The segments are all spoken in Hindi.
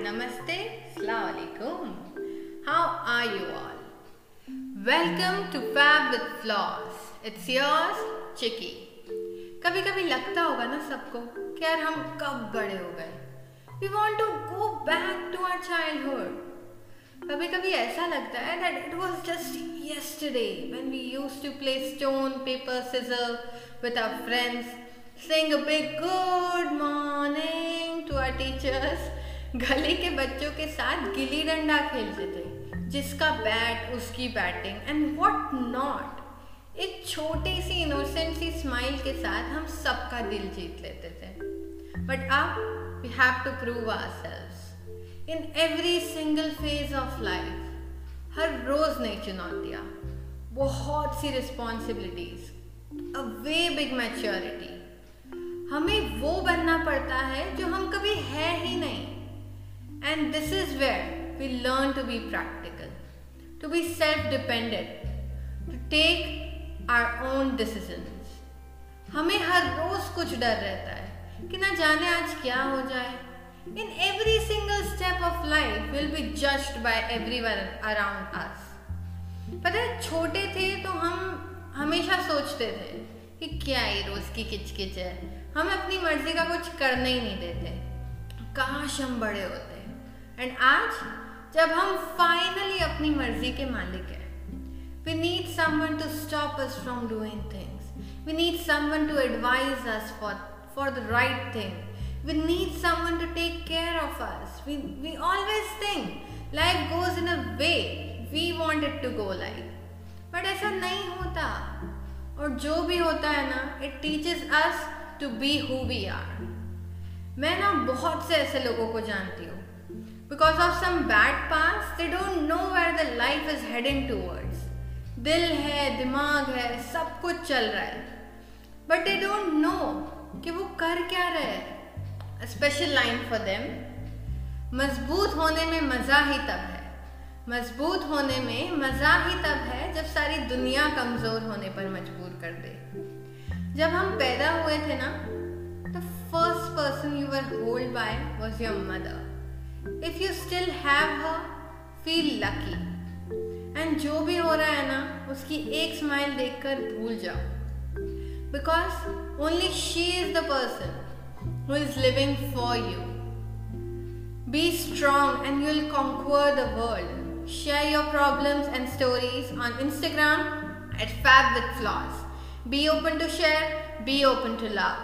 Namaste, Assalamualaikum. How are you all? Welcome to Fab with Flaws. It's yours, Chicky. कभी कभी लगता होगा ना सबको कि यार हम कब बड़े हो गए we want to go back to our childhood कभी कभी ऐसा लगता है that it was just yesterday when we used to play stone, paper, scissors with our friends, sing a big good morning to our teachers गली के बच्चों के साथ गिली डंडा खेलते थे, जिसका बैट उसकी बैटिंग एंड व्हाट नॉट एक छोटी सी इनोसेंट सी स्माइल के साथ हम सबका दिल जीत लेते थे। बट अब we have to prove ourselves in every single phase of life हर रोज नई चुनौतियाँ, बहुत सी responsibilities a way big maturity हमें वो बनना पड़ता है जो हम कभी है ही नहीं। And this is where we learn to be practical, to be self dependent, to take our own decisions. हमें हर रोज कुछ डर रहता है कि ना जाने आज क्या हो जाए। In every single step of life will be judged by everyone around us पता है छोटे थे तो हम हमेशा सोचते थे कि क्या ये रोज की किचकिच है। हम अपनी मर्ज़ी का कुछ करने ही नहीं देते। काश हम बड़े होते। एंड आज, जब हम फाइनली अपनी मर्ज़ी के मालिक हैं we need someone to stop us from doing things we need someone to advise us for for the right thing we need someone to take care of us we we always think life goes in a way we want to go like but ऐसा नहीं होता. और जो भी होता है ना it teaches us to be who we are मैं ना बहुत से ऐसे लोगों को जानती हूँ because of some bad past, they don't know where the life is heading towards. दिल है दिमाग है सब कुछ चल रहा है बट दे डोंट नो कि वो कर क्या रहे स्पेशल लाइन फॉर देम मज़बूत होने में मज़ा ही तब है। मज़बूत होने में मज़ा ही तब है जब सारी दुनिया कमज़ोर होने पर मजबूर कर दे। जब हम पैदा हुए थे ना the first person you were hold by was your mother if you still have her feel lucky and जो भी हो रहा है ना उसकी एक स्माइल देखकर भूल जाओ. Because only she is the person who is living for you be strong and you will conquer the world share your problems and stories on Instagram at Fab with Flaws. Be open to share, be open to love,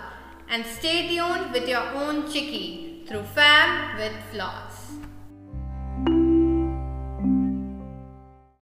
and stay tuned with your own Chicky through fam with Flaws.